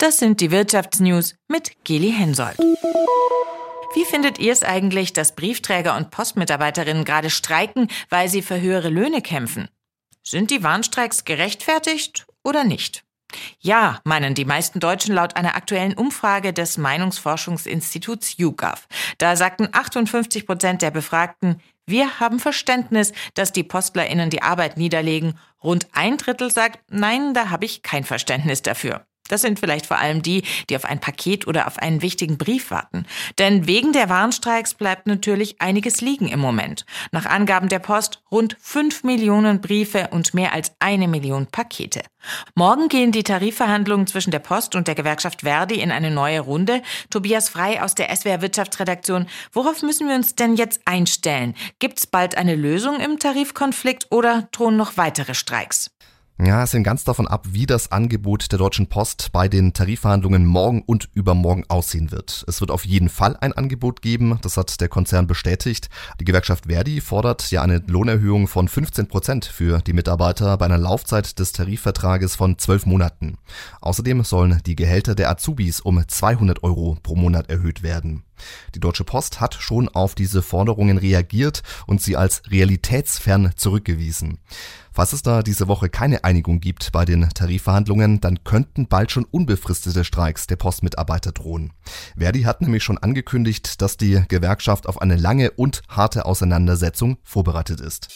Das sind die Wirtschaftsnews mit Geli Hensoldt. Wie findet ihr es eigentlich, dass Briefträger und Postmitarbeiterinnen gerade streiken, weil sie für höhere Löhne kämpfen? Sind die Warnstreiks gerechtfertigt oder nicht? Ja, meinen die meisten Deutschen laut einer aktuellen Umfrage des Meinungsforschungsinstituts YouGov. Da sagten 58 Prozent der Befragten, wir haben Verständnis, dass die PostlerInnen die Arbeit niederlegen. Rund ein Drittel sagt, nein, da habe ich kein Verständnis dafür. Das sind vielleicht vor allem die, die auf ein Paket oder auf einen wichtigen Brief warten. Denn wegen der Warnstreiks bleibt natürlich einiges liegen im Moment. Nach Angaben der Post rund fünf Millionen Briefe und mehr als eine Million Pakete. Morgen gehen die Tarifverhandlungen zwischen der Post und der Gewerkschaft Verdi in eine neue Runde. Tobias Frei aus der SWR Wirtschaftsredaktion. Worauf müssen wir uns denn jetzt einstellen? Gibt es bald eine Lösung im Tarifkonflikt oder drohen noch weitere Streiks? Ja, es hängt ganz davon ab, wie das Angebot der Deutschen Post bei den Tarifverhandlungen morgen und übermorgen aussehen wird. Es wird auf jeden Fall ein Angebot geben, das hat der Konzern bestätigt. Die Gewerkschaft Verdi fordert ja eine Lohnerhöhung von 15 Prozent für die Mitarbeiter bei einer Laufzeit des Tarifvertrages von zwölf Monaten. Außerdem sollen die Gehälter der Azubis um 200 Euro pro Monat erhöht werden. Die Deutsche Post hat schon auf diese Forderungen reagiert und sie als realitätsfern zurückgewiesen. Falls es da diese Woche keine Einigung gibt bei den Tarifverhandlungen, dann könnten bald schon unbefristete Streiks der Postmitarbeiter drohen. Verdi hat nämlich schon angekündigt, dass die Gewerkschaft auf eine lange und harte Auseinandersetzung vorbereitet ist.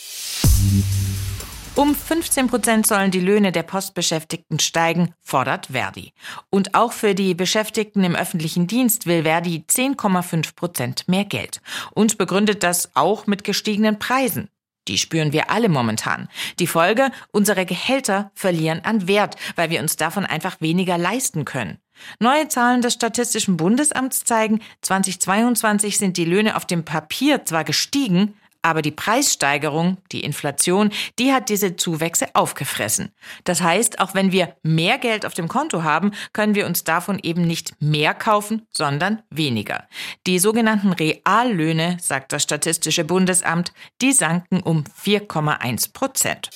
Um 15 Prozent sollen die Löhne der Postbeschäftigten steigen, fordert Verdi. Und auch für die Beschäftigten im öffentlichen Dienst will Verdi 10,5 Prozent mehr Geld und begründet das auch mit gestiegenen Preisen. Die spüren wir alle momentan. Die Folge, unsere Gehälter verlieren an Wert, weil wir uns davon einfach weniger leisten können. Neue Zahlen des Statistischen Bundesamts zeigen, 2022 sind die Löhne auf dem Papier zwar gestiegen, aber die Preissteigerung, die Inflation, die hat diese Zuwächse aufgefressen. Das heißt, auch wenn wir mehr Geld auf dem Konto haben, können wir uns davon eben nicht mehr kaufen, sondern weniger. Die sogenannten Reallöhne, sagt das Statistische Bundesamt, die sanken um 4,1 Prozent.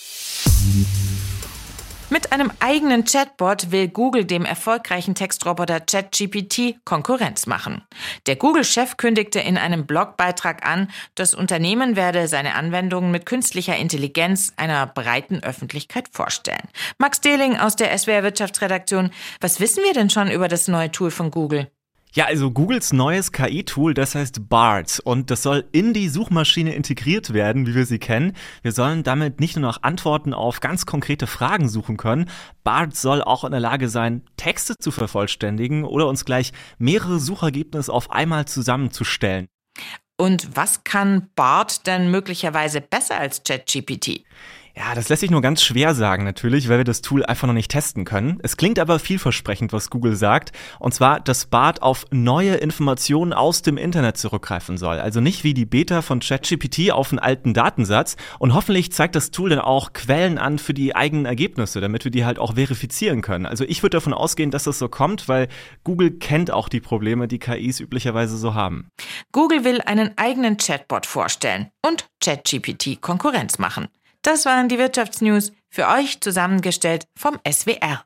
Mit einem eigenen Chatbot will Google dem erfolgreichen Textroboter ChatGPT Konkurrenz machen. Der Google-Chef kündigte in einem Blogbeitrag an, das Unternehmen werde seine Anwendungen mit künstlicher Intelligenz einer breiten Öffentlichkeit vorstellen. Max Dehling aus der SWR Wirtschaftsredaktion, was wissen wir denn schon über das neue Tool von Google? Ja, also Googles neues KI-Tool, das heißt BART und das soll in die Suchmaschine integriert werden, wie wir sie kennen. Wir sollen damit nicht nur nach Antworten auf ganz konkrete Fragen suchen können. BART soll auch in der Lage sein, Texte zu vervollständigen oder uns gleich mehrere Suchergebnisse auf einmal zusammenzustellen. Und was kann BART denn möglicherweise besser als ChatGPT? Ja, das lässt sich nur ganz schwer sagen natürlich, weil wir das Tool einfach noch nicht testen können. Es klingt aber vielversprechend, was Google sagt. Und zwar, dass BART auf neue Informationen aus dem Internet zurückgreifen soll. Also nicht wie die Beta von ChatGPT auf einen alten Datensatz. Und hoffentlich zeigt das Tool dann auch Quellen an für die eigenen Ergebnisse, damit wir die halt auch verifizieren können. Also ich würde davon ausgehen, dass das so kommt, weil Google kennt auch die Probleme, die KIs üblicherweise so haben. Google will einen eigenen Chatbot vorstellen und ChatGPT Konkurrenz machen. Das waren die Wirtschaftsnews für euch zusammengestellt vom SWR.